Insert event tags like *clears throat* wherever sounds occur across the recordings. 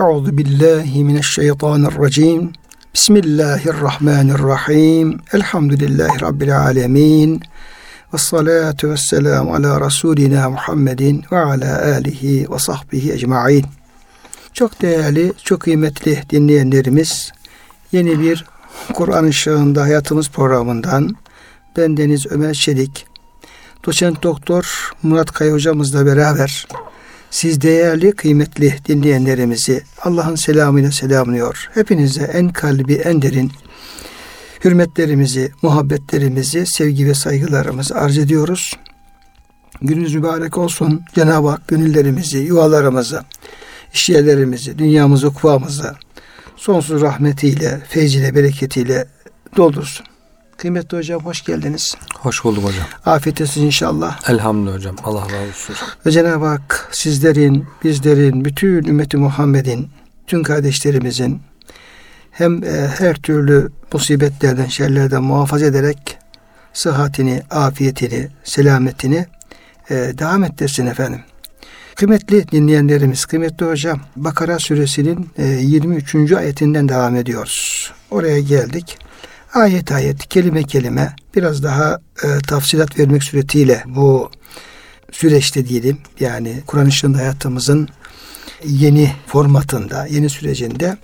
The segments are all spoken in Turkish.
Euzu billahi mineşşeytanirracim. Bismillahirrahmanirrahim. Elhamdülillahi rabbil alamin. Ve salatu ve selamu ala Resulina Muhammedin ve ala alihi ve sahbihi ecmain. Çok değerli, çok kıymetli dinleyenlerimiz, yeni bir Kur'an ışığında hayatımız programından ben Deniz Ömer Çelik, doçent doktor Murat Kaya hocamızla beraber siz değerli, kıymetli dinleyenlerimizi Allah'ın selamıyla selamlıyor. Hepinize en kalbi, en derin hürmetlerimizi, muhabbetlerimizi, sevgi ve saygılarımızı arz ediyoruz. Gününüz mübarek olsun. Cenab-ı Hak gönüllerimizi, yuvalarımızı, işyerlerimizi, dünyamızı, ukvamızı sonsuz rahmetiyle, feyziyle, bereketiyle doldursun. Kıymetli hocam hoş geldiniz. Hoş bulduk hocam. Afiyet olsun inşallah. Elhamdülillah hocam. Allah razı olsun. Ve Cenab-ı Hak sizlerin, bizlerin, bütün ümmeti Muhammed'in, tüm kardeşlerimizin hem e, her türlü musibetlerden, şerlerden muhafaza ederek sıhhatini, afiyetini, selametini e, devam ettirsin efendim. Kıymetli dinleyenlerimiz, kıymetli hocam, Bakara suresinin e, 23. ayetinden devam ediyoruz. Oraya geldik. Ayet ayet, kelime kelime biraz daha e, tafsilat vermek suretiyle bu süreçte diyelim yani Kur'an ışığında hayatımızın yeni formatında, yeni sürecinde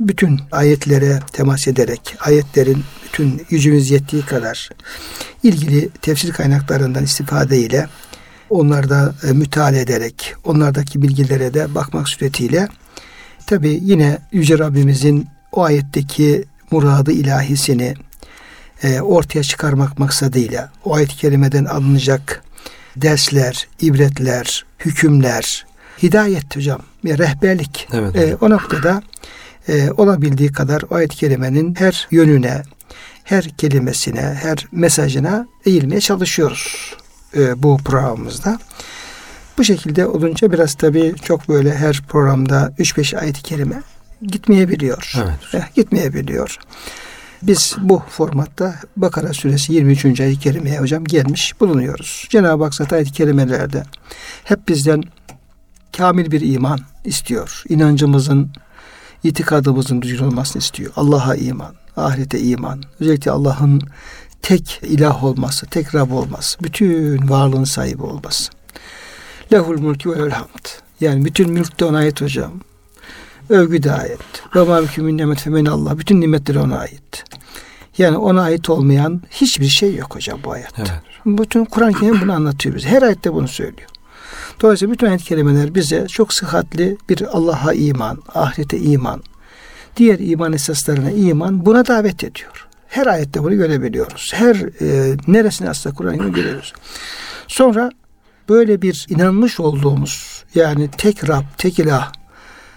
bütün ayetlere temas ederek, ayetlerin bütün gücümüz yettiği kadar ilgili tefsir kaynaklarından istifade ile onlarda e, müteala ederek, onlardaki bilgilere de bakmak suretiyle tabi yine Yüce Rabbimizin o ayetteki muradı ilahisini e, ortaya çıkarmak maksadıyla o ayet-i kerimeden alınacak dersler, ibretler, hükümler, hidayet hocam, bir rehberlik. Evet, e, o noktada e, olabildiği kadar o ayet-i kerimenin her yönüne, her kelimesine, her mesajına eğilmeye çalışıyoruz e, bu programımızda. Bu şekilde olunca biraz tabii çok böyle her programda 3-5 ayet-i kerime gitmeyebiliyor. Evet. Eh, gitmeyebiliyor. Biz bu formatta Bakara suresi 23. ayet-i kerimeye hocam gelmiş bulunuyoruz. Cenab-ı Hak zaten ayet-i kerimelerde hep bizden kamil bir iman istiyor. İnancımızın, itikadımızın düzgün olmasını istiyor. Allah'a iman, ahirete iman. Özellikle Allah'ın tek ilah olması, tek Rab olması, bütün varlığın sahibi olması. Lehul mulki ve hamd. Yani bütün mülk de ona ait hocam. Övgü de ait. Ve mâlükü nimet femen Allah. Bütün nimetleri ona ait. Yani ona ait olmayan hiçbir şey yok hocam bu hayatta. Evet. Bütün Kur'an-ı Kerim bunu anlatıyor bize. Her ayette bunu söylüyor. Dolayısıyla bütün ayet kelimeler bize çok sıhhatli bir Allah'a iman, ahirete iman, diğer iman esaslarına iman buna davet ediyor. Her ayette bunu görebiliyoruz. Her e, neresine aslında Kur'an'ı görüyoruz. Sonra böyle bir inanmış olduğumuz yani tek Rab, tek ilah,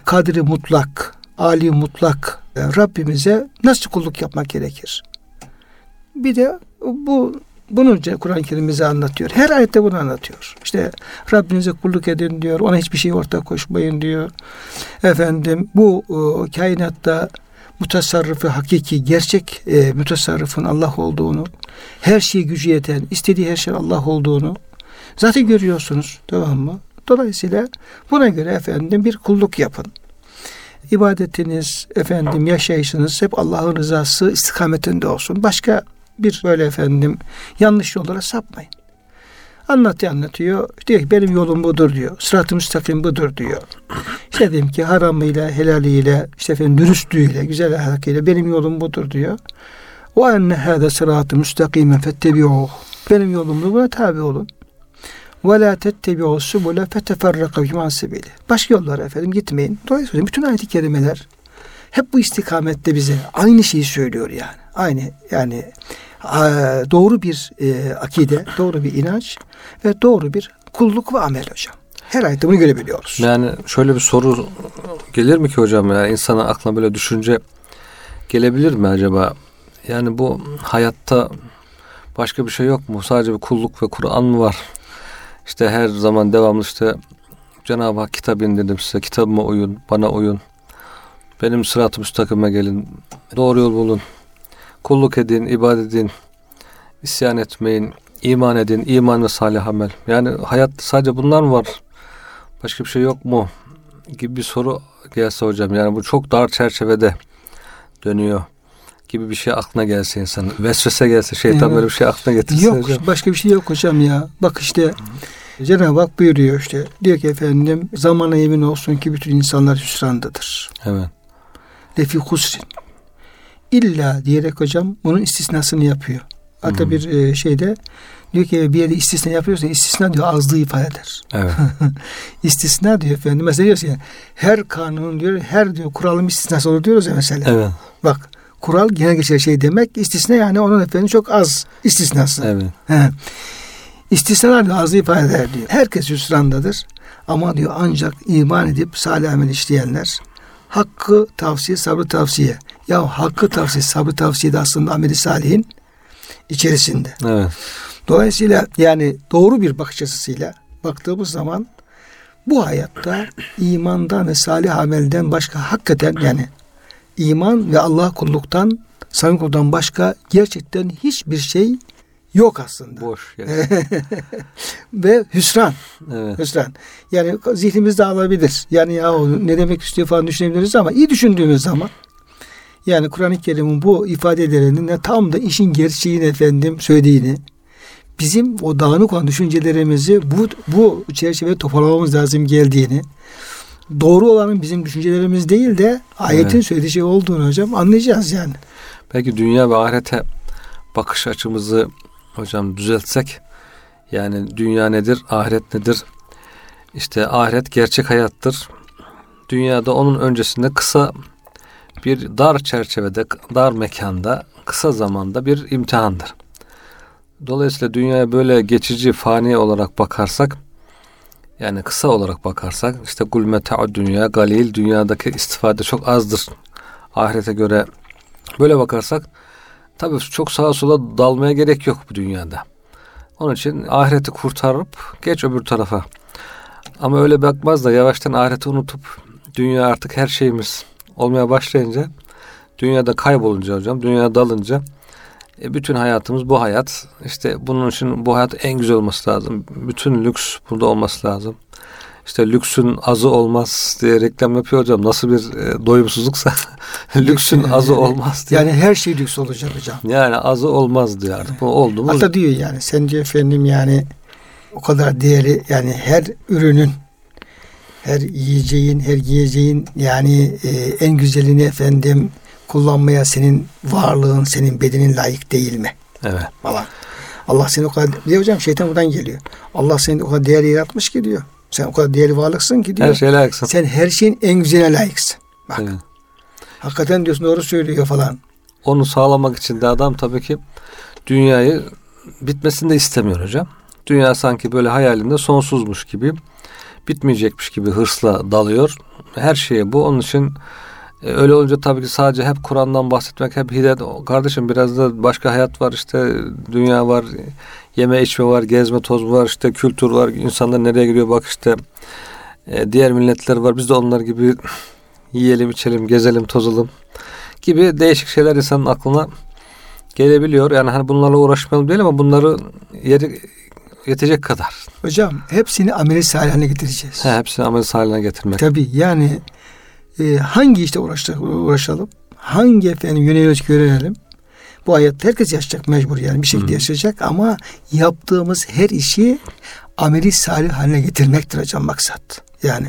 kadri mutlak, ali mutlak e, Rabbimize nasıl kulluk yapmak gerekir? Bir de bu bunu Kur'an-ı Kerim bize anlatıyor. Her ayette bunu anlatıyor. İşte Rabbinize kulluk edin diyor. Ona hiçbir şey ortak koşmayın diyor. Efendim bu e, kainatta mutasarrıfı hakiki, gerçek e, mutasarrıfın Allah olduğunu, her şeyi gücü yeten, istediği her şey Allah olduğunu zaten görüyorsunuz. Tamam mı? Dolayısıyla buna göre efendim bir kulluk yapın. İbadetiniz, efendim yaşayışınız hep Allah'ın rızası istikametinde olsun. Başka bir böyle efendim yanlış yollara sapmayın. Anlatıyor anlatıyor. Diyor ki benim yolum budur diyor. Sırat-ı müstakim budur diyor. İşte dedim ki haramıyla, helaliyle, işte efendim dürüstlüğüyle, güzel ahlakıyla benim yolum budur diyor. O enne hâde sırat-ı müstakimen fettebi'uh. Benim yolumda buna tabi olun. Ve la tettebi'u subule feteferraka biman sebili. Başka yollara efendim gitmeyin. Dolayısıyla bütün ayet-i kerimeler hep bu istikamette bize aynı şeyi söylüyor yani. Aynı yani doğru bir e, akide, doğru bir inanç ve doğru bir kulluk ve amel hocam. Her ayette bunu görebiliyoruz. Yani şöyle bir soru gelir mi ki hocam ya insana aklına böyle düşünce gelebilir mi acaba? Yani bu hayatta başka bir şey yok mu? Sadece bir kulluk ve Kur'an mı var? İşte her zaman devamlı işte Cenab-ı Hak kitap indirdim size. Kitabıma uyun, bana uyun. Benim sırat-ı müstakime gelin. Doğru yol bulun. Kulluk edin, ibadet edin. isyan etmeyin. iman edin. iman ve salih amel. Yani hayat sadece bunlar mı var? Başka bir şey yok mu? gibi bir soru gelse hocam yani bu çok dar çerçevede dönüyor gibi bir şey aklına gelse insan vesvese gelse şeytan evet. böyle bir şey aklına getirse yok hocam. başka bir şey yok hocam ya bak işte Cenab-ı Hak buyuruyor işte diyor ki efendim zamana yemin olsun ki bütün insanlar hüsrandadır. Evet. Lefi husrin. İlla diyerek hocam bunun istisnasını yapıyor. Hatta hmm. bir e, şeyde diyor ki bir yerde istisna yapıyorsa istisna diyor azlığı ifade eder. Evet. *laughs* istisna diyor efendim. Mesela diyoruz ya her kanunun diyor her diyor kuralın istisnası olur diyoruz ya mesela. Evet. Bak kural genel geçer şey demek istisna yani onun efendim çok az istisnası. Evet. İstisnalar da azı ifade eder diyor. Herkes hüsrandadır. Ama diyor ancak iman edip salih amel işleyenler hakkı tavsiye, sabrı tavsiye. Ya hakkı tavsiye, sabrı tavsiye de aslında ameli salihin içerisinde. Evet. Dolayısıyla yani doğru bir bakış açısıyla baktığımız zaman bu hayatta imandan ve salih amelden başka hakikaten yani iman ve Allah kulluktan, samimi kulluktan başka gerçekten hiçbir şey yok aslında. Boş. *laughs* ve hüsran. Evet. Hüsran. Yani zihnimizde alabilir. Yani ya ne demek istiyor falan düşünebiliriz ama iyi düşündüğümüz zaman yani Kur'an-ı Kerim'in bu ifadelerinin de tam da işin gerçeğini efendim söylediğini bizim o dağınık olan düşüncelerimizi bu bu çerçevede toparlamamız lazım geldiğini doğru olanın bizim düşüncelerimiz değil de ayetin evet. söylediği şey olduğunu hocam anlayacağız yani. Belki dünya ve ahirete bakış açımızı hocam düzeltsek yani dünya nedir, ahiret nedir? İşte ahiret gerçek hayattır. Dünyada onun öncesinde kısa bir dar çerçevede, dar mekanda, kısa zamanda bir imtihandır. Dolayısıyla dünyaya böyle geçici, fani olarak bakarsak, yani kısa olarak bakarsak, işte kul meta'u dünya galil, dünyadaki istifade çok azdır. Ahirete göre böyle bakarsak, tabii çok sağa sola dalmaya gerek yok bu dünyada. Onun için ahireti kurtarıp geç öbür tarafa. Ama öyle bakmaz da yavaştan ahireti unutup dünya artık her şeyimiz olmaya başlayınca dünyada kaybolunca hocam, dünyaya dalınca e, bütün hayatımız bu hayat. İşte bunun için bu hayat en güzel olması lazım. Bütün lüks burada olması lazım. İşte lüksün azı olmaz diye reklam yapıyor hocam. Nasıl bir e, doyumsuzluksa *laughs* lüksün azı olmaz diye. Yani her şey lüks olacak hocam. Yani azı olmaz diyor artık. Bu oldu mu? Hatta diyor yani sence efendim yani o kadar değeri yani her ürünün her yiyeceğin, her giyeceğin yani e, en güzelini efendim kullanmaya senin varlığın, senin bedenin layık değil mi? Evet. Falan. Allah seni o kadar diyor hocam şeytan buradan geliyor. Allah seni o kadar değerli yaratmış ki diyor. Sen o kadar değerli varlıksın ki diyor. Her şeye layıksın. Sen her şeyin en güzeline layıksın. Bak. Evet. Hakikaten diyorsun doğru söylüyor falan. Onu sağlamak için de adam tabii ki dünyayı bitmesini de istemiyor hocam. Dünya sanki böyle hayalinde sonsuzmuş gibi bitmeyecekmiş gibi hırsla dalıyor. Her şeye bu. Onun için öyle olunca tabii ki sadece hep Kur'an'dan bahsetmek, hep hidayet. Kardeşim biraz da başka hayat var işte dünya var, yeme içme var, gezme toz var, işte kültür var. İnsanlar nereye gidiyor bak işte e, diğer milletler var. Biz de onlar gibi yiyelim, içelim, gezelim, tozalım gibi değişik şeyler insanın aklına gelebiliyor. Yani hani bunlarla uğraşmayalım değil ama bunları yeri yetecek kadar. Hocam hepsini ameli haline getireceğiz. He, hepsini ameli haline getirmek. Tabii yani e, hangi işte uğraşalım, hangi efendim yönelik öğrenelim. Bu hayatta herkes yaşayacak mecbur yani bir şekilde hmm. yaşayacak ama yaptığımız her işi ameli salih haline getirmektir hocam maksat. Yani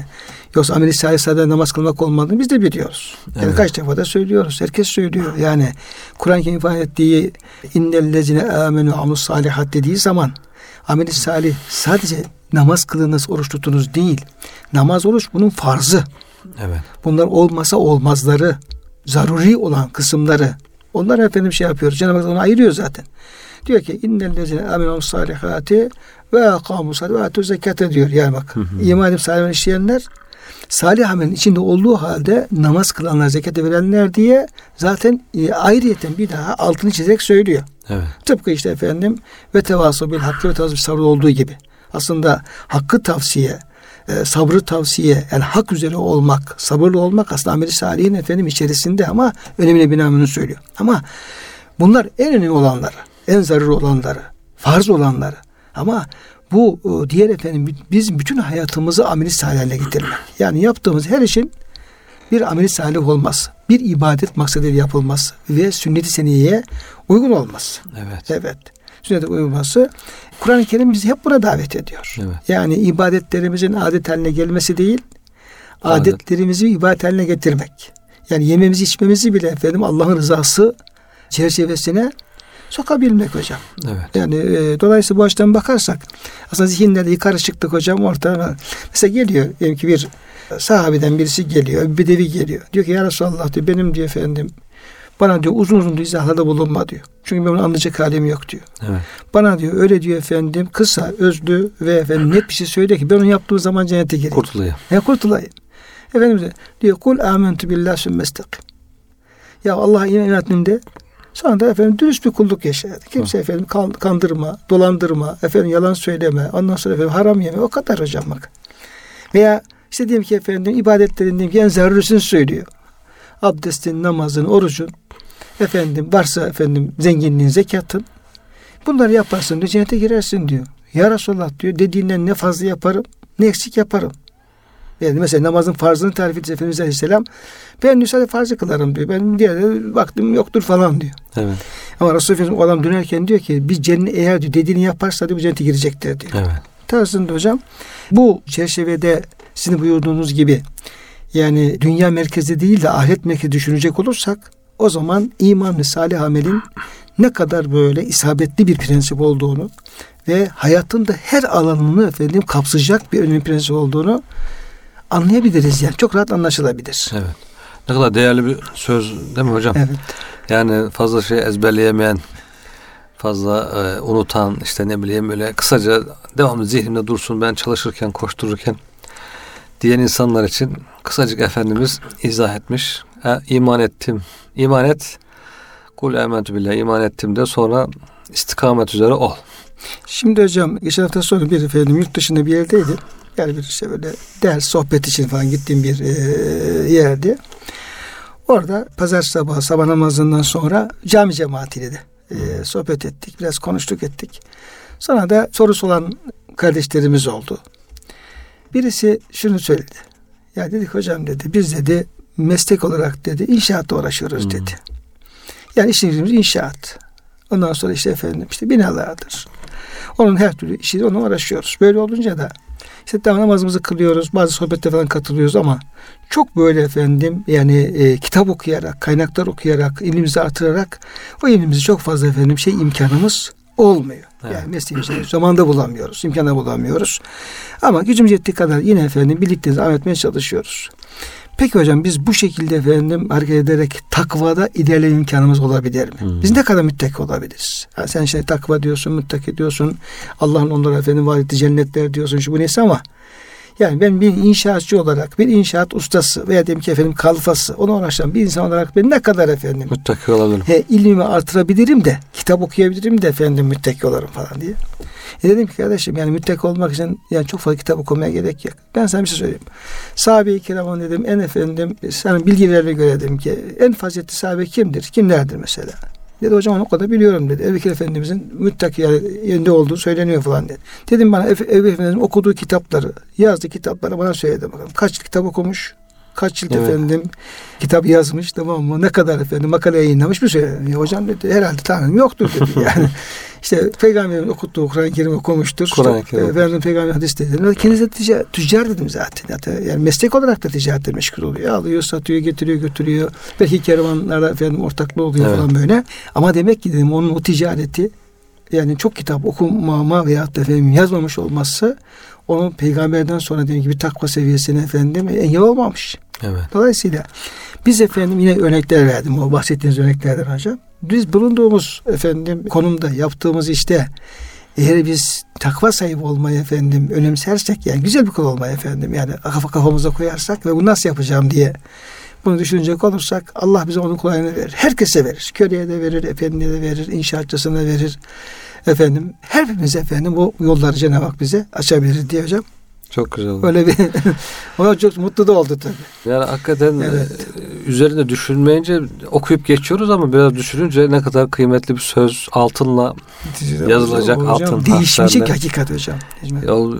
yoksa ameli salih sadece namaz kılmak olmadığını biz de biliyoruz. Yani evet. kaç defa da söylüyoruz. Herkes söylüyor. Yani Kur'an-ı Kerim ifade ettiği innellezine amenu amus salihat dediği zaman ameli salih sadece namaz kılınız, oruç tutunuz değil. Namaz, oruç bunun farzı. Evet. Bunlar olmasa olmazları, zaruri olan kısımları. Onlar efendim şey yapıyor. Cenab-ı Hak onu ayırıyor zaten. Diyor ki innellezine amenu salihati ve akamu ve atu zekate diyor. Yani bak hı hı. iman edip salih işleyenler salih amelin içinde olduğu halde namaz kılanlar, zekat verenler diye zaten e, ayrıyeten bir daha altını çizerek söylüyor. Evet. Tıpkı işte efendim ve tevasu bil hakkı ve tevasu sabrı olduğu gibi. Aslında hakkı tavsiye, e, sabrı tavsiye, yani hak üzere olmak, sabırlı olmak aslında ameli salihin efendim içerisinde ama önemine binamını söylüyor. Ama bunlar en önemli olanları, en zararlı olanları, farz olanları. Ama bu e, diğer efendim biz bütün hayatımızı ameli salih haline getirmek. Yani yaptığımız her işin bir ameli salih olması, bir ibadet maksadıyla yapılması ve sünnet-i seniyeye uygun olması. Evet. Evet. Sünnete uyulması. Kur'an-ı Kerim bizi hep buna davet ediyor. Evet. Yani ibadetlerimizin adet haline gelmesi değil, Adet. adetlerimizi ibadet haline getirmek. Yani yememizi içmemizi bile efendim Allah'ın rızası çerçevesine sokabilmek hocam. Evet. Yani e, dolayısıyla bu açıdan bakarsak aslında zihinlerde karışıklık hocam ortaya. Mesela geliyor diyelim ki bir sahabeden birisi geliyor, bir bedevi geliyor. Diyor ki ya Resulallah diyor benim diyor efendim bana diyor uzun uzun izahlarda bulunma diyor. Çünkü ben onu anlayacak halim yok diyor. Evet. Bana diyor öyle diyor efendim kısa, özlü ve efendim net bir şey söyle ki ben onu yaptığım zaman cennete gireyim. Kurtulayım. Ya kurtulayım. Efendimiz diyor kul amentu billah sümmestakim. Ya Allah'a iman de sonra da efendim dürüst bir kulluk yaşadı. Kimse Hı. efendim kan- kandırma, dolandırma, efendim yalan söyleme, ondan sonra efendim haram yeme o kadar hocam bak. Veya işte diyelim ki efendim ibadetlerin diyelim ki en zarurusunu söylüyor. Abdestin, namazın, orucun, efendim varsa efendim zenginliğin, zekatın. Bunları yaparsın diyor cennete girersin diyor. Ya Resulallah diyor dediğinden ne fazla yaparım ne eksik yaparım. Yani mesela namazın farzını tarif etti Efendimiz Aleyhisselam. Ben diyor sadece farzı kılarım diyor. Ben diğer vaktim yoktur falan diyor. Evet. Ama Resulullah Efendimiz o adam dönerken diyor ki biz cennet eğer diyor dediğini yaparsa diyor bu cennete girecekler diyor. Evet. Tarzında hocam bu çerçevede sizin buyurduğunuz gibi yani dünya merkezi değil de ahiret merkezi düşünecek olursak o zaman iman ve salih amelin ne kadar böyle isabetli bir prensip olduğunu ve hayatın da her alanını efendim kapsayacak bir önemli prensip olduğunu anlayabiliriz yani çok rahat anlaşılabilir. Evet. Ne kadar değerli bir söz değil mi hocam? Evet. Yani fazla şey ezberleyemeyen, fazla e, unutan, işte ne bileyim böyle kısaca devamlı zihnimde dursun ben çalışırken, koştururken diyen insanlar için kısacık Efendimiz izah etmiş. Ha, iman ettim. İman et. Kul ementü billah. iman ettim de sonra istikamet üzere ol. Şimdi hocam geçen hafta sonu bir efendim yurt dışında bir yerdeydi. Yani bir işte böyle ders sohbet için falan gittiğim bir e, yerdi. Orada pazar sabahı sabah namazından sonra cami cemaatiyle de e, sohbet ettik. Biraz konuştuk ettik. Sonra da sorusu olan kardeşlerimiz oldu. Birisi şunu söyledi. Ya dedik hocam dedi biz dedi meslek olarak dedi inşaatla uğraşıyoruz Hmm. dedi. Yani işimiz inşaat. Ondan sonra işte efendim işte binalardır. Onun her türlü işi ona uğraşıyoruz. Böyle olunca da işte tamam namazımızı kılıyoruz. Bazı sohbette falan katılıyoruz ama çok böyle efendim yani e, kitap okuyarak, kaynaklar okuyarak, ilmimizi artırarak o ilmimizi çok fazla efendim şey imkanımız olmuyor. Evet. Yani mesleğimizi *coughs* zamanda bulamıyoruz, imkanda bulamıyoruz. Ama gücümüz yettiği kadar yine efendim birlikte devam etmeye çalışıyoruz. Peki hocam biz bu şekilde efendim hareket ederek takvada ilerleme imkanımız olabilir mi? Hmm. Biz ne kadar müttaki olabiliriz? Ha, sen işte takva diyorsun, müttaki diyorsun. Allah'ın onlara efendim vaat ettiği cennetler diyorsun şu bu neyse ama yani ben bir inşaatçı olarak, bir inşaat ustası veya diyelim ki efendim kalfası, ona uğraşan bir insan olarak ben ne kadar efendim Muttaki olabilirim. he, ilmimi artırabilirim de, kitap okuyabilirim de efendim müttaki olurum falan diye. E dedim ki kardeşim yani müttaki olmak için yani çok fazla kitap okumaya gerek yok. Ben sana bir şey söyleyeyim. Sahabe-i kiramın dedim en efendim sana bilgilerine göre dedim ki en faziletli sahabe kimdir? Kimlerdir mesela? Dedi hocam o kadar biliyorum dedi. Ebu Bekir Efendimizin müttaki yerinde olduğu söyleniyor falan dedi. Dedim bana Ebu Ebu Efendimizin okuduğu kitapları, yazdığı kitapları bana söyledi bakalım. Kaç kitap okumuş? Kaç yıl Evet. efendim kitap yazmış tamam mı? Ne kadar efendim makale yayınlamış bir şey. Hocam dedi herhalde tanrım yoktur dedi yani. *laughs* işte peygamberin okuttuğu Kur'an-ı Kerim okumuştur. Kur'an-ı Kerim. Efendim peygamber hadis dedi. Kendisi de tica- tüccar dedim zaten. zaten. Yani meslek olarak da ticaretle meşgul oluyor. Alıyor, satıyor, getiriyor, götürüyor. Belki kervanlarda efendim ortaklığı oluyor Evet. falan böyle. Ama demek ki dedim onun o ticareti yani çok kitap okumama veyahut da efendim yazmamış olması onun peygamberden sonra dediğim gibi takva seviyesine efendim engel olmamış. Evet. Dolayısıyla biz efendim yine örnekler verdim o bahsettiğiniz örneklerden hocam. Biz bulunduğumuz efendim konumda yaptığımız işte eğer biz takva sahibi olmayı efendim önemsersek yani güzel bir kul olmayı efendim yani kafa kafamıza koyarsak ve bunu nasıl yapacağım diye bunu düşünecek olursak Allah bize onun kolayını verir. Herkese verir. Köleye de verir, efendiye de verir, inşaatçısına verir. Efendim hepimiz efendim bu yolları Cenab-ı Hak bize açabilir diye hocam. Çok güzel oldu. Öyle bir *laughs* ona çok mutlu da oldu tabii. Yani hakikaten Evet. e, üzerinde düşünmeyince okuyup geçiyoruz ama biraz düşününce ne kadar kıymetli bir söz altınla yazılacak hocam, altın değişmeyecek hakikat hocam.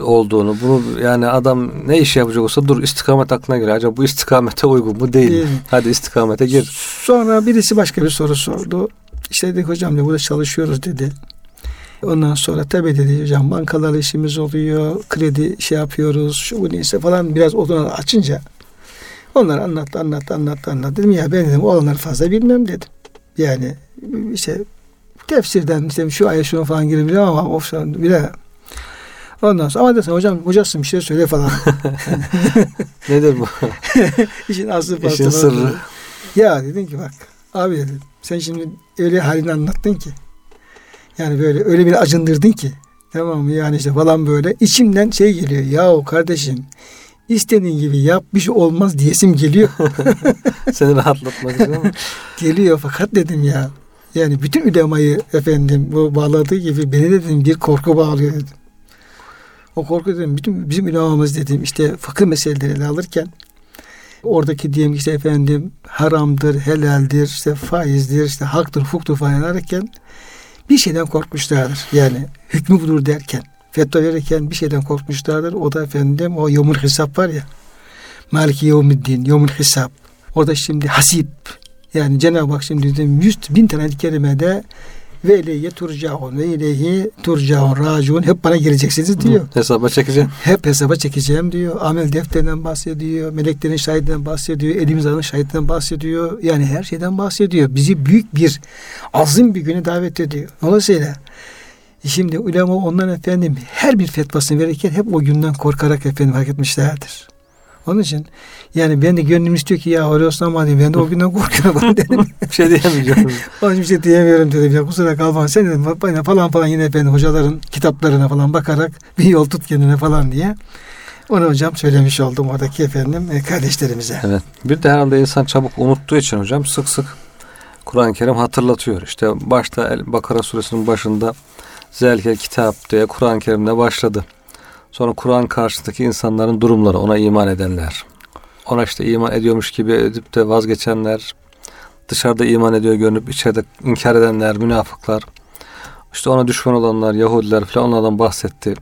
olduğunu bunu yani adam ne iş yapacak olsa dur istikamet aklına geliyor. Acaba bu istikamete uygun mu değil, değil. mi? Hadi istikamete gir. Sonra birisi başka bir soru sordu. İşte dedik hocam ne burada çalışıyoruz dedi. Ondan sonra tabii dedi hocam bankalarla işimiz oluyor. Kredi şey yapıyoruz. Şu bu neyse falan biraz odunu açınca onlar anlattı anlattı anlattı anlattı. Dedim ya ben dedim olanları fazla bilmem dedim. Yani işte tefsirden işte şu ayet şunu falan girebilir ama of bile Ondan sonra ama desin hocam hocasın bir şey söyle falan. *laughs* *laughs* Nedir bu? *laughs* İşin aslı. İşin sırrı. Ya dedin ki bak abi dedim sen şimdi öyle halini anlattın ki yani böyle öyle bir acındırdın ki tamam mı yani işte falan böyle içimden şey geliyor ya kardeşim istediğin gibi yap bir şey olmaz diyesim geliyor. *laughs* *laughs* Seni rahatlatmak için ama. *laughs* geliyor fakat dedim ya yani bütün ülemayı efendim bu bağladığı gibi beni dedim bir korku bağlıyor dedim. O korku dedim bütün bizim ulemamız dedim işte fıkıh meseleleri alırken oradaki diyelim işte efendim haramdır, helaldir, işte faizdir, işte haktır, hukuktur falan ararken bir şeyden korkmuşlardır. Yani hükmü budur derken, fetva verirken bir şeyden korkmuşlardır. O da efendim o yomul hesap var ya. Maliki yevmiddin, yomul hesap. O da şimdi hasip. Yani Cenab-ı Hak şimdi yüz bin tane kelimede ve ileyhi turcaun ve ileyhi turcaun raciun hep bana geleceksiniz diyor. Hı, hesaba çekeceğim. Hep hesaba çekeceğim diyor. Amel defterinden bahsediyor. Meleklerin şahidinden bahsediyor. Elimiz alın şahidinden bahsediyor. Yani her şeyden bahsediyor. Bizi büyük bir azim bir güne davet ediyor. Dolayısıyla şimdi ulema onların efendim her bir fetvasını verirken hep o günden korkarak efendim hareket etmişlerdir. Onun için yani ben de gönlüm istiyor ki ya Osman diyeyim. Ben de o günden korkuyorum dedim. *laughs* bir şey diyemeyeceğim. *laughs* Onun için bir şey diyemiyorum dedim. Ya kusura kalma sen dedim falan falan yine efendim hocaların kitaplarına falan bakarak bir yol tut kendine falan diye. Onu hocam söylemiş oldum oradaki efendim e, kardeşlerimize. Evet. Bir de herhalde insan çabuk unuttuğu için hocam sık sık Kur'an-ı Kerim hatırlatıyor. İşte başta Bakara suresinin başında Zelkel kitap diye Kur'an-ı Kerim'de başladı. Sonra Kur'an karşısındaki insanların durumları ona iman edenler. Ona işte iman ediyormuş gibi edip de vazgeçenler. Dışarıda iman ediyor görünüp içeride inkar edenler, münafıklar. İşte ona düşman olanlar, Yahudiler falan onlardan bahsetti.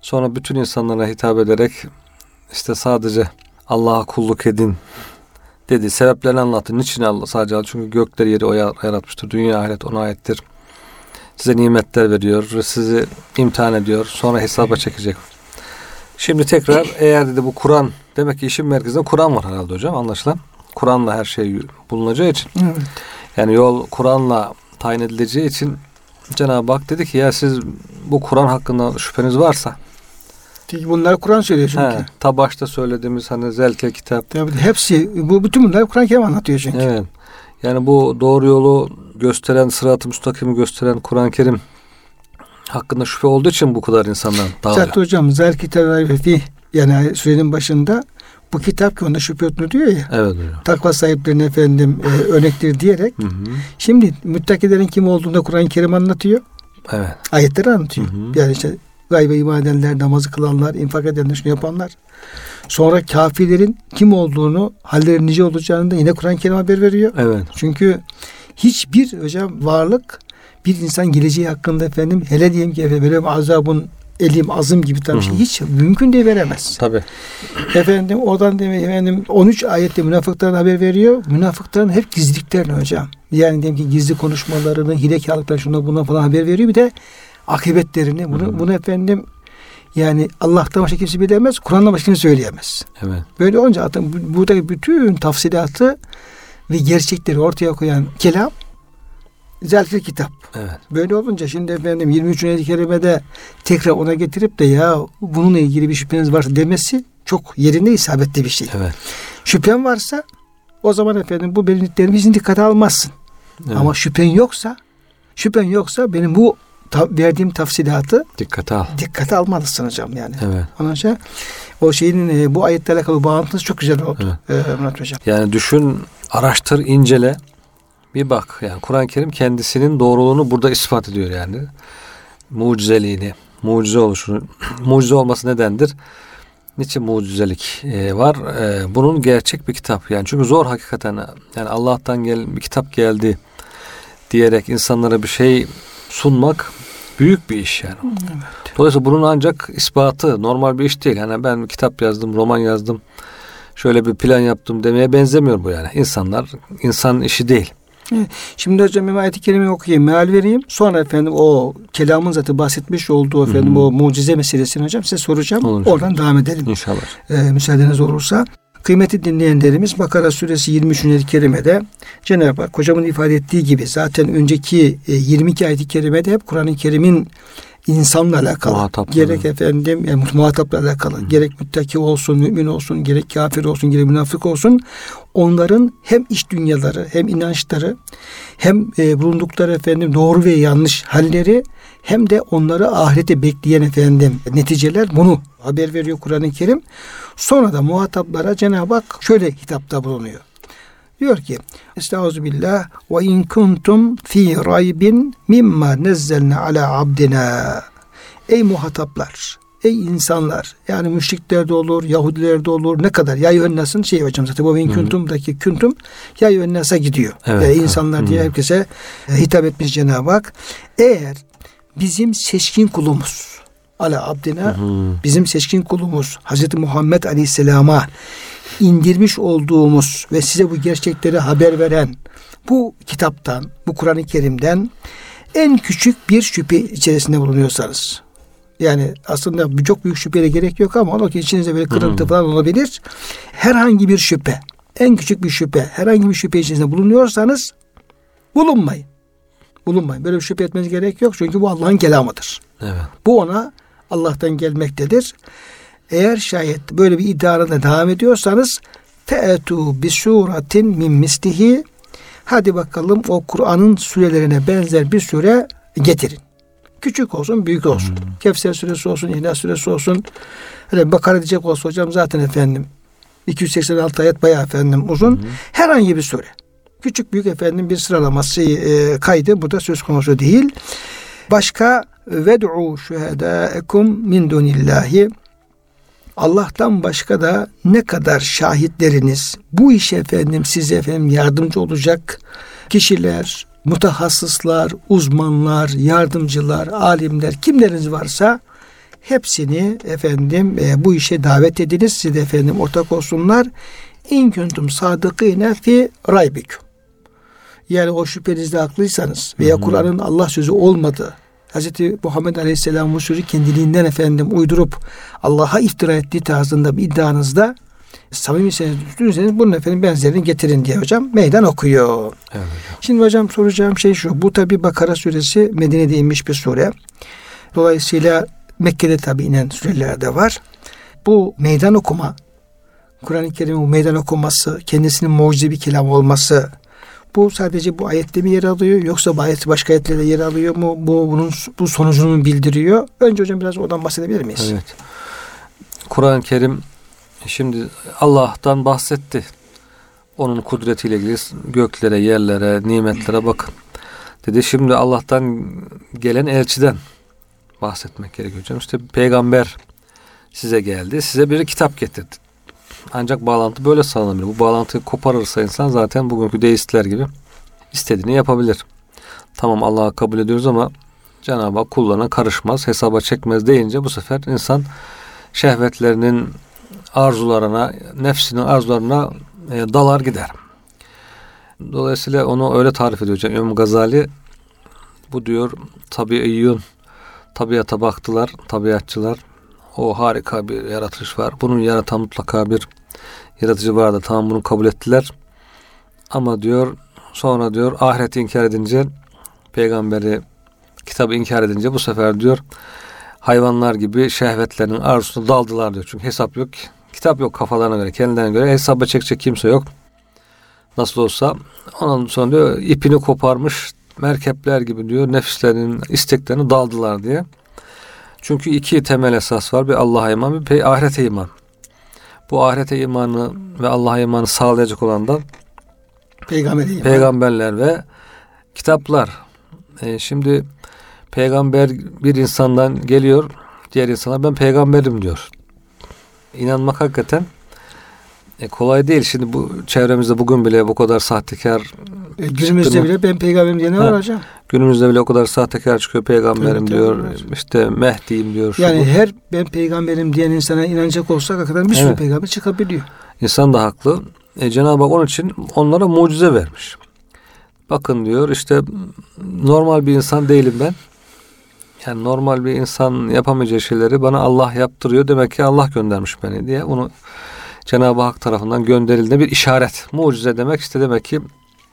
Sonra bütün insanlara hitap ederek işte sadece Allah'a kulluk edin dedi. Sebeplerini anlattı. Niçin Allah sadece Çünkü gökleri yeri o yaratmıştır. Dünya ahiret ona aittir size nimetler veriyor, sizi imtihan ediyor, sonra hesaba çekecek. Şimdi tekrar eğer dedi bu Kur'an, demek ki işin merkezinde Kur'an var herhalde hocam anlaşılan. Kur'an'la her şey bulunacağı için. Evet. Yani yol Kur'an'la tayin edileceği için Cenab-ı Hak dedi ki ya siz bu Kur'an hakkında şüpheniz varsa çünkü bunlar Kur'an söylüyor çünkü. He, ta başta söylediğimiz hani zelke kitap. Tabii hepsi bu bütün bunlar Kur'an Kerim anlatıyor çünkü. Evet. Yani bu doğru yolu gösteren, sırat-ı müstakimi gösteren Kur'an-ı Kerim hakkında şüphe olduğu için bu kadar insanlar dağılıyor. Zaten hocam zel kitabı yani sürenin başında bu kitap ki onda şüphe yoktur diyor ya. Evet hocam. Takva sahiplerine efendim e, örnektir diyerek. Hı hı. Şimdi müttakilerin kim olduğunda Kur'an-ı Kerim anlatıyor. Evet. Ayetleri anlatıyor. Hı hı. Yani işte gaybe iman edenler, namazı kılanlar, infak edenler, şunu yapanlar. Sonra kafirlerin kim olduğunu, hallerin nice olacağını da yine Kur'an-ı Kerim haber veriyor. Evet. Çünkü hiçbir hocam varlık bir insan geleceği hakkında efendim hele diyelim ki efendim böyle azabın elim azım gibi tam şey hiç mümkün değil veremez. Tabi. Efendim oradan demek efendim 13 ayette münafıkların haber veriyor. Münafıkların hep gizliliklerini hocam. Yani diyelim ki gizli konuşmalarını, hilekarlıklarını şuna buna falan haber veriyor. Bir de akıbetlerini bunu, bunu efendim yani Allah'tan başka kimse bilemez, Kur'an'dan başka kimse söyleyemez. Evet. Böyle olunca zaten buradaki bütün tafsilatı ve gerçekleri ortaya koyan kelam zelfil kitap. Evet. Böyle olunca şimdi efendim 23. ayet-i kerimede tekrar ona getirip de ya bununla ilgili bir şüpheniz varsa demesi çok yerinde isabetli bir şey. Evet. Şüphen varsa o zaman efendim bu belirlediklerimizin dikkate almazsın. Evet. Ama şüphen yoksa şüphen yoksa benim bu ta, verdiğim tafsilatı dikkate al. Dikkate almalısın hocam yani. Evet. Onun için o şeyin e, bu ayetle alakalı bağlantısı çok güzel oldu. Evet. E, Murat hocam. Yani düşün, araştır, incele. Bir bak yani Kur'an-ı Kerim kendisinin doğruluğunu burada ispat ediyor yani. Mucizeliğini, mucize oluşunu. *clears throat* mucize olması nedendir? niçin mucizelik e, var? E, bunun gerçek bir kitap yani çünkü zor hakikaten yani Allah'tan gel bir kitap geldi diyerek insanlara bir şey sunmak büyük bir iş yani. Evet. Dolayısıyla bunun ancak ispatı normal bir iş değil. Yani ben kitap yazdım, roman yazdım, şöyle bir plan yaptım demeye benzemiyor bu yani. İnsanlar insan işi değil. Şimdi hocam bir ayet-i kerime okuyayım, meal vereyim. Sonra efendim o kelamın zaten bahsetmiş olduğu efendim Hı-hı. o mucize meselesini hocam size soracağım. Olur. Oradan devam edelim. İnşallah. Ee, müsaadeniz olursa. Kıymetli dinleyenlerimiz Bakara suresi 23. ayet-i kerimede Cenab-ı Hak hocamın ifade ettiği gibi zaten önceki 22 e, ayet-i kerimede hep Kur'an-ı Kerim'in insanla alakalı. Muhataplı. Gerek efendim yani muhatapla alakalı. Hı. Gerek müttaki olsun, mümin olsun, gerek kafir olsun, gerek münafık olsun. Onların hem iş dünyaları, hem inançları, hem e, bulundukları efendim doğru ve yanlış halleri hem de onları ahirete bekleyen efendim neticeler bunu haber veriyor Kur'an-ı Kerim. Sonra da muhataplara Cenab-ı Hak şöyle hitapta bulunuyor. Diyor ki Estağfirullah ve in kuntum fi raybin mimma nezzelne ala abdina. Ey muhataplar, ey insanlar yani müşrikler de olur, Yahudiler de olur ne kadar ya yönnasın şey hocam zaten bu in kuntum'daki kuntum ya yönnasa gidiyor. Evet, ee, insanlar diye herkese e, hitap etmiş Cenab-ı Hak. Eğer bizim seçkin kulumuz ala abdina bizim seçkin kulumuz Hazreti Muhammed Aleyhisselam'a indirmiş olduğumuz ve size bu gerçekleri haber veren bu kitaptan, bu Kur'an-ı Kerim'den en küçük bir şüphe içerisinde bulunuyorsanız yani aslında çok büyük şüpheye gerek yok ama o ki içinizde böyle kırıntı falan olabilir. Herhangi bir şüphe, en küçük bir şüphe, herhangi bir şüphe içerisinde bulunuyorsanız bulunmayın. Bulunmayın. Böyle bir şüphe etmeniz gerek yok. Çünkü bu Allah'ın kelamıdır. Evet. Bu ona Allah'tan gelmektedir. Eğer şayet böyle bir iddiada devam ediyorsanız fe'tu bi suratin min mislihi hadi bakalım o Kur'an'ın sürelerine benzer bir süre getirin. Küçük olsun, büyük olsun. Hmm. Kevser suresi olsun, İhlas suresi olsun. Öyle bakar edecek olsa hocam zaten efendim 286 ayet bayağı efendim uzun. Hmm. Herhangi bir sure. Küçük büyük efendim bir sıralaması e, kaydı. Bu da söz konusu değil. Başka ved'u şuhedâekum min dunillahi Allah'tan başka da ne kadar şahitleriniz bu işe efendim size efendim yardımcı olacak kişiler, mutahassıslar, uzmanlar, yardımcılar, alimler kimleriniz varsa hepsini efendim e, bu işe davet ediniz. Siz de efendim ortak olsunlar. İn kuntum sadıkine fi raybiküm. Yani o şüphenizde haklıysanız veya Kur'an'ın Allah sözü olmadığı Hz. Muhammed Aleyhisselam bu sözü kendiliğinden efendim uydurup Allah'a iftira ettiği tarzında bir iddianızda samimiseniz üstünüzseniz bunun efendim benzerini getirin diye hocam meydan okuyor. Evet. Şimdi hocam soracağım şey şu. Bu tabi Bakara suresi Medine'de inmiş bir sure. Dolayısıyla Mekke'de tabi inen sureler de var. Bu meydan okuma Kur'an-ı Kerim'in meydan okuması, kendisinin mucize bir kelam olması, bu sadece bu ayette mi yer alıyor yoksa bu ayet başka ayetlerde yer alıyor mu? Bu bunun bu sonucunu mu bildiriyor? Önce hocam biraz oradan bahsedebilir miyiz? Evet. Kur'an-ı Kerim şimdi Allah'tan bahsetti. Onun kudretiyle ilgili göklere, yerlere, nimetlere bakın. Dedi şimdi Allah'tan gelen elçiden bahsetmek gerekiyor hocam. İşte peygamber size geldi. Size bir kitap getirdi. Ancak bağlantı böyle sağlanabilir. Bu bağlantıyı koparırsa insan zaten bugünkü deistler gibi istediğini yapabilir. Tamam Allah'a kabul ediyoruz ama Cenab-ı Hak kullarına karışmaz, hesaba çekmez deyince bu sefer insan şehvetlerinin arzularına, nefsinin arzularına e, dalar gider. Dolayısıyla onu öyle tarif ediyor İmam Gazali. Bu diyor tabiiyyun, tabiata baktılar, tabiatçılar. O harika bir yaratış var. Bunun yaratan mutlaka bir yaratıcı vardı. Tamam bunu kabul ettiler. Ama diyor sonra diyor ahireti inkar edince peygamberi kitabı inkar edince bu sefer diyor hayvanlar gibi şehvetlerinin arzusuna daldılar diyor. Çünkü hesap yok. Kitap yok kafalarına göre, kendilerine göre. Hesaba çekecek kimse yok. Nasıl olsa ondan sonra diyor ipini koparmış merkepler gibi diyor nefislerinin isteklerini daldılar diye. Çünkü iki temel esas var. Bir Allah'a iman, bir ahirete iman. Bu ahirete imanı ve Allah'a imanı sağlayacak olan da Peygamber peygamberler ve kitaplar. E, şimdi peygamber bir insandan geliyor, diğer insana ben peygamberim diyor. inanmak hakikaten e, kolay değil. Şimdi bu çevremizde bugün bile bu kadar sahtekar e, günümüzde bile ben peygamberim diye ne var hocam? Günümüzde bile o kadar sahtekar çıkıyor peygamberim evet, diyor. Evet. İşte Mehdi'yim diyor. Yani bu. her ben peygamberim diyen insana inanacak olsak hakikaten bir sürü evet. peygamber çıkabiliyor. İnsan da haklı. E, Cenab-ı Hak onun için onlara mucize vermiş. Bakın diyor işte normal bir insan değilim ben. Yani normal bir insan yapamayacağı şeyleri bana Allah yaptırıyor. Demek ki Allah göndermiş beni diye. Onu Cenab-ı Hak tarafından gönderildiğine bir işaret. Mucize demek işte demek ki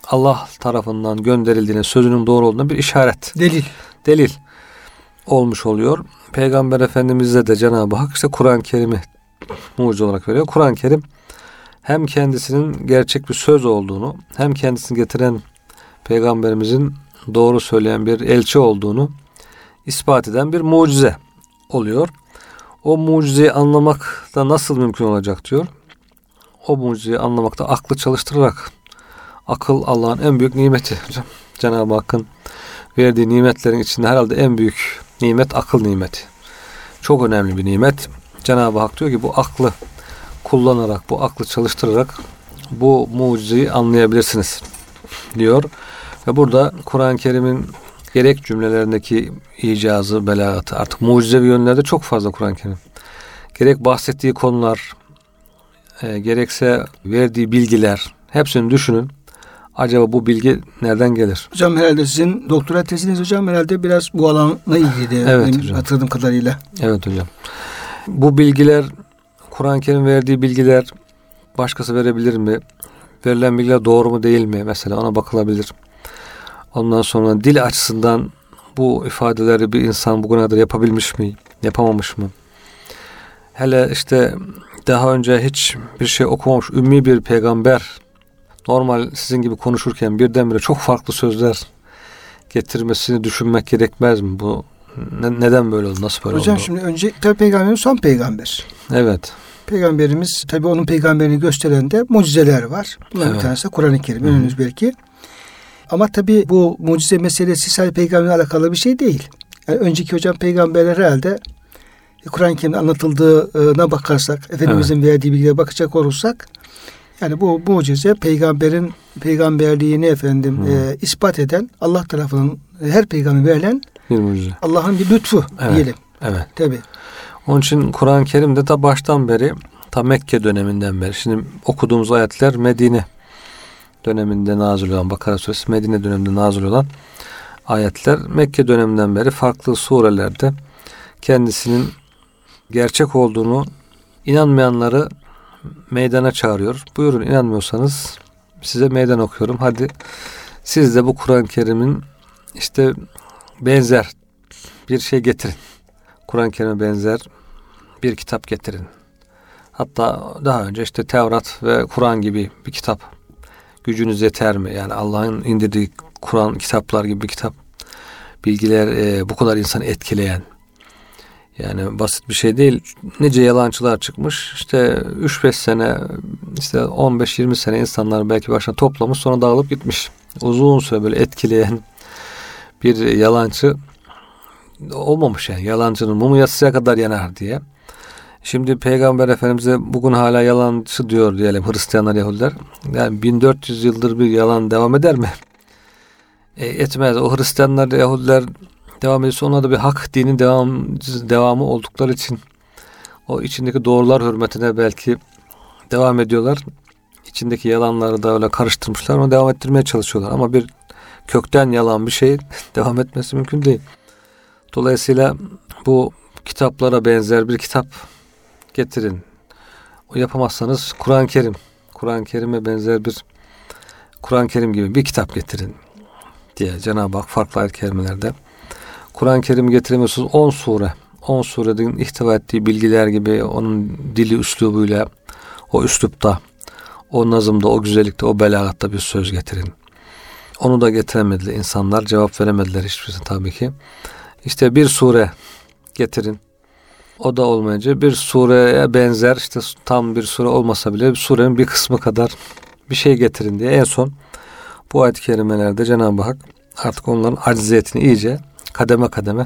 Allah tarafından gönderildiğine, sözünün doğru olduğuna bir işaret. Delil. Delil olmuş oluyor. Peygamber Efendimiz'e de Cenab-ı Hak işte Kur'an-ı Kerim'i mucize olarak veriyor. Kur'an-ı Kerim hem kendisinin gerçek bir söz olduğunu, hem kendisini getiren peygamberimizin doğru söyleyen bir elçi olduğunu ispat eden bir mucize oluyor. O mucizeyi anlamak da nasıl mümkün olacak diyor. O mucizeyi anlamakta aklı çalıştırarak akıl Allah'ın en büyük nimeti hocam. Cenab-ı Hakk'ın verdiği nimetlerin içinde herhalde en büyük nimet akıl nimeti. Çok önemli bir nimet. Cenab-ı Hak diyor ki bu aklı kullanarak, bu aklı çalıştırarak bu mucizeyi anlayabilirsiniz diyor. Ve burada Kur'an-ı Kerim'in gerek cümlelerindeki icazı, belagatı artık mucizevi yönlerde çok fazla Kur'an-ı Kerim. Gerek bahsettiği konular, e, gerekse verdiği bilgiler hepsini düşünün. Acaba bu bilgi nereden gelir? Hocam herhalde sizin doktora teziniz hocam herhalde biraz bu alanla ilgili. Evet hocam. Hatırladığım kadarıyla. Evet hocam. Bu bilgiler Kur'an-ı Kerim verdiği bilgiler başkası verebilir mi? Verilen bilgiler doğru mu değil mi? Mesela ona bakılabilir. Ondan sonra dil açısından bu ifadeleri bir insan bugüne kadar yapabilmiş mi? Yapamamış mı? Hele işte daha önce hiç bir şey okumamış ümmi bir peygamber normal sizin gibi konuşurken birdenbire çok farklı sözler getirmesini düşünmek gerekmez mi? Bu ne, neden böyle oldu? Nasıl böyle Hocam oldu? şimdi önce tabi peygamberimiz son peygamber. Evet. Peygamberimiz tabi onun peygamberini gösteren de mucizeler var. Bunların evet. bir tanesi Kur'an-ı Kerim. Önünüz belki. Ama tabi bu mucize meselesi sadece peygamberle alakalı bir şey değil. Yani önceki hocam peygamberler herhalde Kur'an-ı Kerim'de anlatıldığına bakarsak, Efendimizin evet. verdiği bilgiye bakacak olursak yani bu mucize peygamberin peygamberliğini efendim hmm. e, ispat eden Allah tarafından her peygamber verilen bir mucize. Allah'ın bir lütfu evet. diyelim. Evet. Tabi. Onun için Kur'an-ı Kerim'de ta baştan beri ta Mekke döneminden beri şimdi okuduğumuz ayetler Medine döneminde nazil olan Bakara suresi Medine döneminde nazil olan ayetler Mekke döneminden beri farklı surelerde kendisinin gerçek olduğunu inanmayanları meydana çağırıyor. Buyurun inanmıyorsanız size meydan okuyorum. Hadi siz de bu Kur'an-ı Kerim'in işte benzer bir şey getirin. Kur'an-ı Kerim'e benzer bir kitap getirin. Hatta daha önce işte Tevrat ve Kur'an gibi bir kitap gücünüz yeter mi? Yani Allah'ın indirdiği Kur'an kitaplar gibi bir kitap bilgiler e, bu kadar insanı etkileyen yani basit bir şey değil. Nice yalancılar çıkmış. İşte 3-5 sene işte 15-20 sene insanlar belki başına toplamış sonra dağılıp gitmiş. Uzun süre böyle etkileyen bir yalancı olmamış yani. Yalancının mumu yatsıya kadar yanar diye. Şimdi Peygamber Efendimiz'e bugün hala yalancı diyor diyelim Hristiyanlar Yahudiler. Yani 1400 yıldır bir yalan devam eder mi? E, etmez. O Hristiyanlar Yahudiler devam ediyorsa ona da bir hak dinin devam, devamı oldukları için o içindeki doğrular hürmetine belki devam ediyorlar. İçindeki yalanları da öyle karıştırmışlar. Onu devam ettirmeye çalışıyorlar. Ama bir kökten yalan bir şey *laughs* devam etmesi mümkün değil. Dolayısıyla bu kitaplara benzer bir kitap getirin. O yapamazsanız Kur'an-ı Kerim, Kur'an-ı Kerim'e benzer bir Kur'an-ı Kerim gibi bir kitap getirin diye Cenab-ı Hak farklı ayet kelimelerde Kur'an-ı Kerim getiremiyorsunuz 10 sure. 10 surenin ihtiva ettiği bilgiler gibi onun dili üslubuyla o üslupta, o nazımda, o güzellikte, o belagatta bir söz getirin. Onu da getiremediler insanlar. Cevap veremediler hiçbirisine tabii ki. İşte bir sure getirin. O da olmayınca bir sureye benzer işte tam bir sure olmasa bile bir surenin bir kısmı kadar bir şey getirin diye en son bu ayet-i kerimelerde Cenab-ı Hak artık onların acziyetini iyice kademe kademe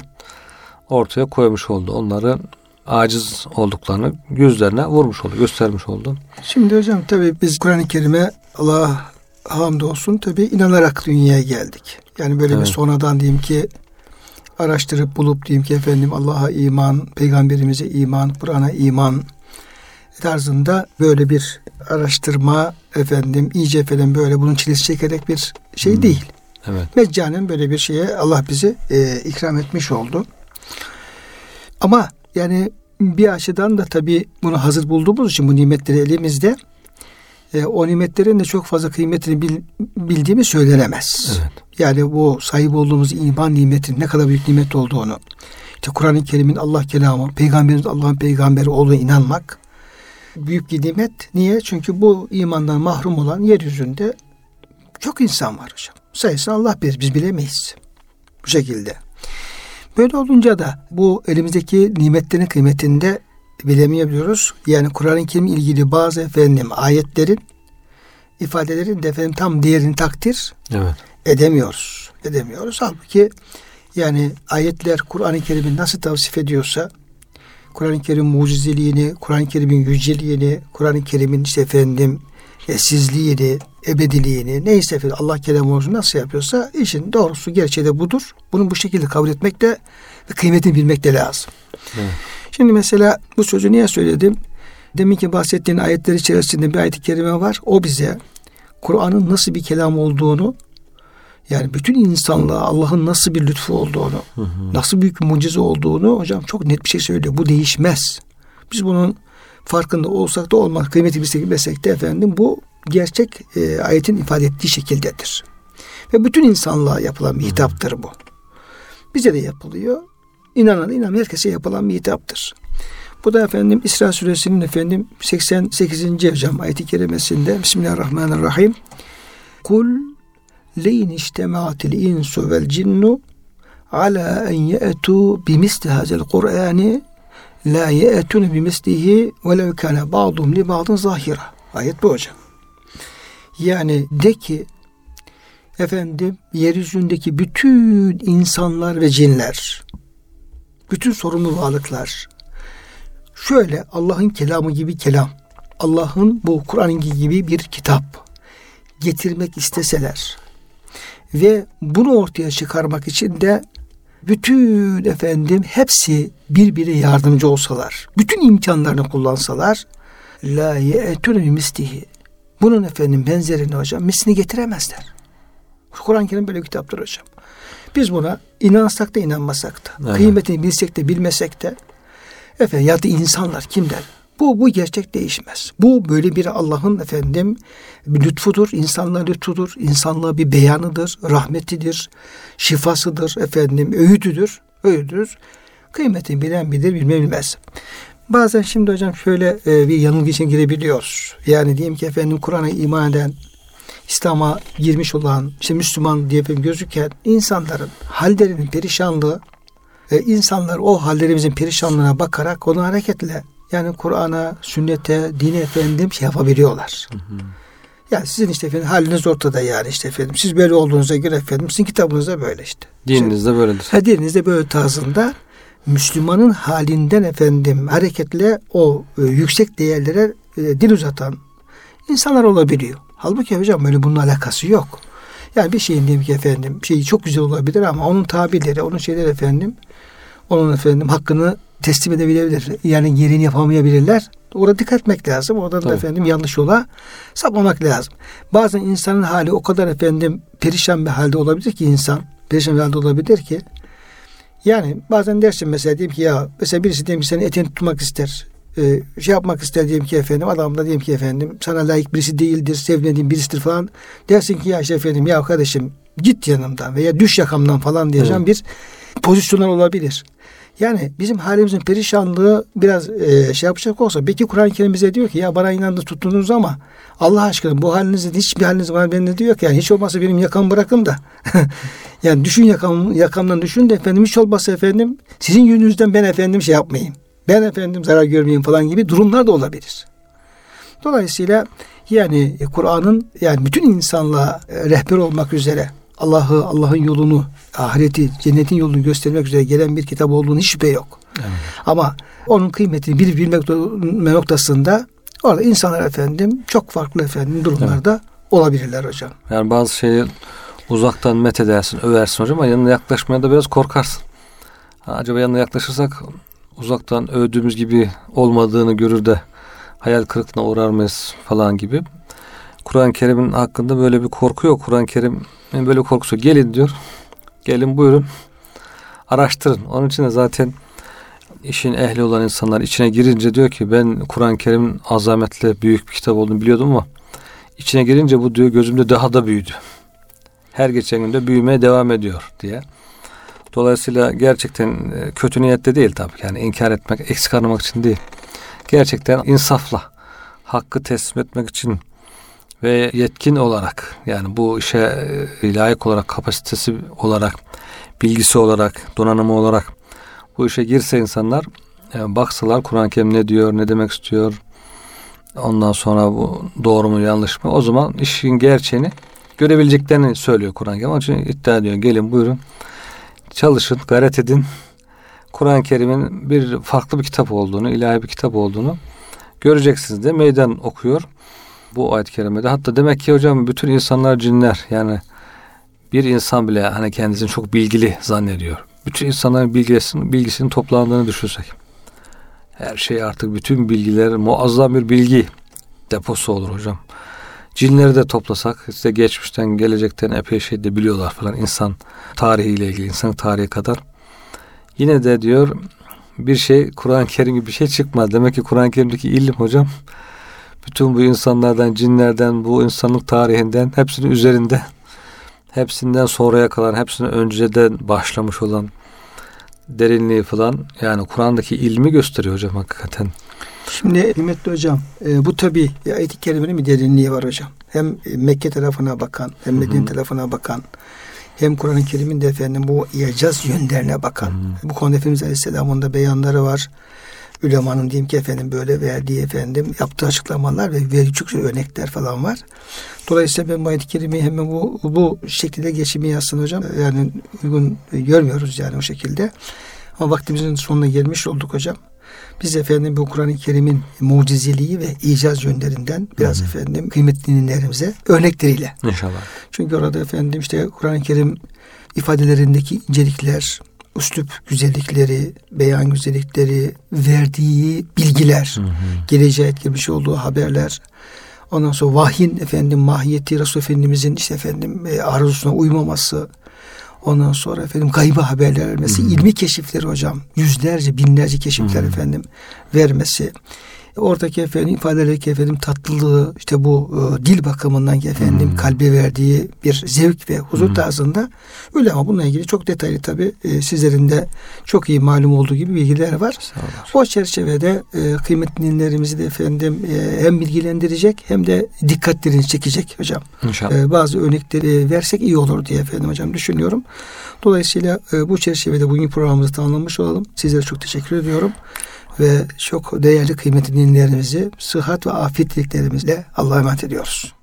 ortaya koymuş oldu. Onları aciz olduklarını yüzlerine vurmuş oldu, göstermiş oldu. Şimdi hocam tabi biz Kur'an-ı Kerim'e Allah hamdolsun tabi inanarak dünyaya geldik. Yani böyle evet. bir sonradan diyeyim ki araştırıp bulup diyeyim ki efendim Allah'a iman, peygamberimize iman, Kur'an'a iman tarzında böyle bir araştırma efendim iyice falan böyle bunun çilesi çekerek bir şey hmm. değil. Evet. Meccanen böyle bir şeye Allah bizi e, ikram etmiş oldu. Ama yani bir açıdan da tabii bunu hazır bulduğumuz için bu nimetleri elimizde e, o nimetlerin de çok fazla kıymetini bil, bildiğimiz söylenemez. Evet. Yani bu sahip olduğumuz iman nimetinin ne kadar büyük nimet olduğunu, işte Kur'an-ı Kerim'in Allah kelamı, Peygamberimiz Allah'ın peygamberi olduğuna inanmak büyük bir nimet. Niye? Çünkü bu imandan mahrum olan yeryüzünde çok insan var hocam. Sayısını Allah bilir, biz bilemeyiz. Bu şekilde. Böyle olunca da bu elimizdeki nimetlerin kıymetinde bilemeyebiliyoruz. Yani Kur'an-ı Kerim ilgili bazı efendim ayetlerin ifadelerin de efendim tam değerini takdir evet. edemiyoruz. Edemiyoruz. Halbuki yani ayetler Kur'an-ı Kerim'i nasıl tavsif ediyorsa Kur'an-ı Kerim mucizeliğini, Kur'an-ı Kerim'in yüceliğini, Kur'an-ı Kerim'in işte efendim sizliğini, ebediliğini neyse efendim Allah kelamı nasıl yapıyorsa işin doğrusu gerçeği de budur. Bunu bu şekilde kabul etmek de ve kıymetini bilmek de lazım. Evet. Şimdi mesela bu sözü niye söyledim? Demin ki bahsettiğin ayetler içerisinde bir ayet-i kerime var. O bize Kur'an'ın nasıl bir kelam olduğunu yani bütün insanlığa Allah'ın nasıl bir lütfu olduğunu, hı hı. nasıl büyük bir mucize olduğunu hocam çok net bir şey söylüyor. Bu değişmez. Biz bunun farkında olsak da olmak kıymeti bilsek bilmesek de efendim bu gerçek e, ayetin ifade ettiği şekildedir. Ve bütün insanlığa yapılan bir hitaptır bu. Bize de yapılıyor. İnanan inan herkese yapılan bir hitaptır. Bu da efendim İsra suresinin efendim 88. hocam ayeti kerimesinde Bismillahirrahmanirrahim. Kul leyn iştemaatil insu vel cinnu ala en ye'tu bimisli hazel Kur'ani la ye'tun bimislihi ve lev kana ba'dum li ba'dın zahira. Ayet bu hocam. Yani de ki efendim yeryüzündeki bütün insanlar ve cinler bütün sorumlu varlıklar şöyle Allah'ın kelamı gibi kelam Allah'ın bu Kur'an gibi bir kitap getirmek isteseler ve bunu ortaya çıkarmak için de bütün efendim hepsi birbiri yardımcı olsalar, bütün imkanlarını kullansalar la ye'tune mislihi. Bunun efendim benzerini hocam mislini getiremezler. Kur'an-ı Kerim böyle kitaptır hocam. Biz buna inansak da inanmasak da, evet. kıymetini bilsek de bilmesek de efendim ya da insanlar kimler? Bu bu gerçek değişmez. Bu böyle bir Allah'ın efendim bir lütfudur, insanlığa lütfudur, insanlığa bir beyanıdır, rahmetidir, şifasıdır, efendim öğüdüdür, öğüdüdür. Kıymetini bilen bilir, bilmem bilmez. Bazen şimdi hocam şöyle e, bir yanılgı için girebiliyoruz. Yani diyelim ki efendim Kur'an'a iman eden, İslam'a girmiş olan, işte Müslüman diye gözüken insanların hallerinin perişanlığı, e, insanlar o hallerimizin perişanlığına bakarak onu hareketle yani Kur'an'a, sünnete, dine efendim şey yapabiliyorlar. Hı hı. Yani sizin işte efendim haliniz ortada yani işte efendim. Siz böyle olduğunuza göre efendim sizin kitabınızda böyle işte. Dininizde böyledir. Ha, dininizde böyle tarzında Müslümanın halinden efendim hareketle o e, yüksek değerlere e, dil uzatan insanlar olabiliyor. Halbuki hocam böyle bunun alakası yok. Yani bir şeyin diyelim ki efendim şeyi çok güzel olabilir ama onun tabirleri, onun şeyler efendim onun efendim hakkını teslim edebilebilir. Yani yerini yapamayabilirler. Orada dikkat etmek lazım. Orada da efendim yanlış yola sapmamak lazım. Bazen insanın hali o kadar efendim perişan bir halde olabilir ki insan perişan bir halde olabilir ki yani bazen dersin mesela diyeyim ki ya mesela birisi diyelim ki senin etini tutmak ister. E, şey yapmak ister diyelim ki efendim adam da diyelim ki efendim sana layık birisi değildir, sevmediğin birisidir falan. Dersin ki ya işte efendim ya kardeşim git yanımdan veya düş yakamdan falan diyeceğim evet. bir pozisyonlar olabilir. Yani bizim halimizin perişanlığı biraz e, şey yapacak olsa belki Kur'an-ı Kerim bize diyor ki ya bana inandı tuttunuz ama Allah aşkına bu halinizde hiçbir haliniz var ben de diyor ki yani hiç olmazsa benim yakamı bırakın da *laughs* yani düşün yakam, yakamdan düşün de efendim hiç olmazsa efendim sizin yönünüzden ben efendim şey yapmayayım. Ben efendim zarar görmeyeyim falan gibi durumlar da olabilir. Dolayısıyla yani Kur'an'ın yani bütün insanlığa rehber olmak üzere Allah'ı, Allah'ın yolunu, ahireti, cennetin yolunu göstermek üzere gelen bir kitap olduğunu hiç şüphe yok. Evet. Ama onun kıymetini bilip bilmek noktasında orada insanlar efendim çok farklı efendim durumlarda evet. olabilirler hocam. Yani bazı şeyi uzaktan met edersin, översin hocam ama yanına yaklaşmaya da biraz korkarsın. Ha, acaba yanına yaklaşırsak uzaktan övdüğümüz gibi olmadığını görür de hayal kırıklığına uğrar mıyız falan gibi. Kur'an-ı Kerim'in hakkında böyle bir korku yok. Kur'an-ı Kerim böyle korkusu gelin diyor. Gelin buyurun araştırın. Onun için de zaten işin ehli olan insanlar içine girince diyor ki ben Kur'an-ı Kerim'in azametli büyük bir kitap olduğunu biliyordum ama içine girince bu diyor gözümde daha da büyüdü. Her geçen günde büyümeye devam ediyor diye. Dolayısıyla gerçekten e, kötü niyette değil tabii. Yani inkar etmek, eksik aramak için değil. Gerçekten insafla hakkı teslim etmek için ve yetkin olarak yani bu işe e, layık olarak kapasitesi olarak bilgisi olarak donanımı olarak bu işe girse insanlar e, baksalar Kur'an-ı Kerim ne diyor ne demek istiyor ondan sonra bu doğru mu yanlış mı o zaman işin gerçeğini görebileceklerini söylüyor Kur'an-ı Kerim. Onun için iddia ediyor gelin buyurun çalışın gayret edin Kur'an-ı Kerim'in bir farklı bir kitap olduğunu ilahi bir kitap olduğunu göreceksiniz de meydan okuyor bu ayet-i kerimede. Hatta demek ki hocam bütün insanlar cinler. Yani bir insan bile hani kendisini çok bilgili zannediyor. Bütün insanların bilgisinin, bilgisinin toplandığını düşünsek. Her şey artık bütün bilgiler muazzam bir bilgi deposu olur hocam. Cinleri de toplasak işte geçmişten gelecekten epey şey de biliyorlar falan insan tarihiyle ilgili insan tarihi kadar. Yine de diyor bir şey Kur'an-ı Kerim gibi bir şey çıkmaz. Demek ki Kur'an-ı Kerim'deki ilim hocam bütün bu insanlardan, cinlerden, bu insanlık tarihinden hepsinin üzerinde hepsinden sonraya kalan, hepsine önceden başlamış olan derinliği falan yani Kur'an'daki ilmi gösteriyor hocam hakikaten. Şimdi kıymetli hocam e, bu tabi ayet-i kerimenin bir derinliği var hocam. Hem Mekke tarafına bakan hem Medine tarafına bakan hem Kur'an-ı Kerim'in de efendim bu icaz yönlerine bakan. Hı-hı. Bu konuda Efendimiz Aleyhisselam'ın da beyanları var ülemanın diyeyim ki efendim böyle verdiği efendim yaptığı açıklamalar ve verici örnekler falan var. Dolayısıyla ben bu ayet-i kerimeyi hemen bu, bu şekilde geçimi yazsın hocam. Yani uygun görmüyoruz yani o şekilde. Ama vaktimizin sonuna gelmiş olduk hocam. Biz efendim bu Kur'an-ı Kerim'in mucizeliği ve icaz yönlerinden biraz Hı-hı. efendim kıymetli dinlerimize örnekleriyle. İnşallah. Çünkü orada efendim işte Kur'an-ı Kerim ifadelerindeki incelikler, üslup güzellikleri, beyan güzellikleri, verdiği bilgiler, hı hı. geleceğe etkilemiş olduğu haberler, ondan sonra vahyin efendim mahiyeti, Resul Efendimizin işte efendim e, arzusuna uymaması, ondan sonra efendim gayba haberler vermesi, hı hı. ilmi keşifleri hocam, yüzlerce, binlerce keşifler hı hı. efendim vermesi, oradaki efendim ifadeleri efendim tatlılığı işte bu e, dil bakımından efendim hmm. kalbe verdiği bir zevk ve huzur hmm. tarzında öyle ama bununla ilgili çok detaylı tabi e, sizlerin de çok iyi malum olduğu gibi bilgiler var. O çerçevede e, kıymetli dinlerimizi de efendim e, hem bilgilendirecek hem de dikkatlerini çekecek hocam. İnşallah. E, bazı örnekleri versek iyi olur diye efendim hocam düşünüyorum. Dolayısıyla e, bu çerçevede bugün programımızı tamamlamış olalım. Sizlere çok teşekkür ediyorum ve çok değerli kıymetli dinlerimizi sıhhat ve afiyet dileklerimizle Allah'a emanet ediyoruz.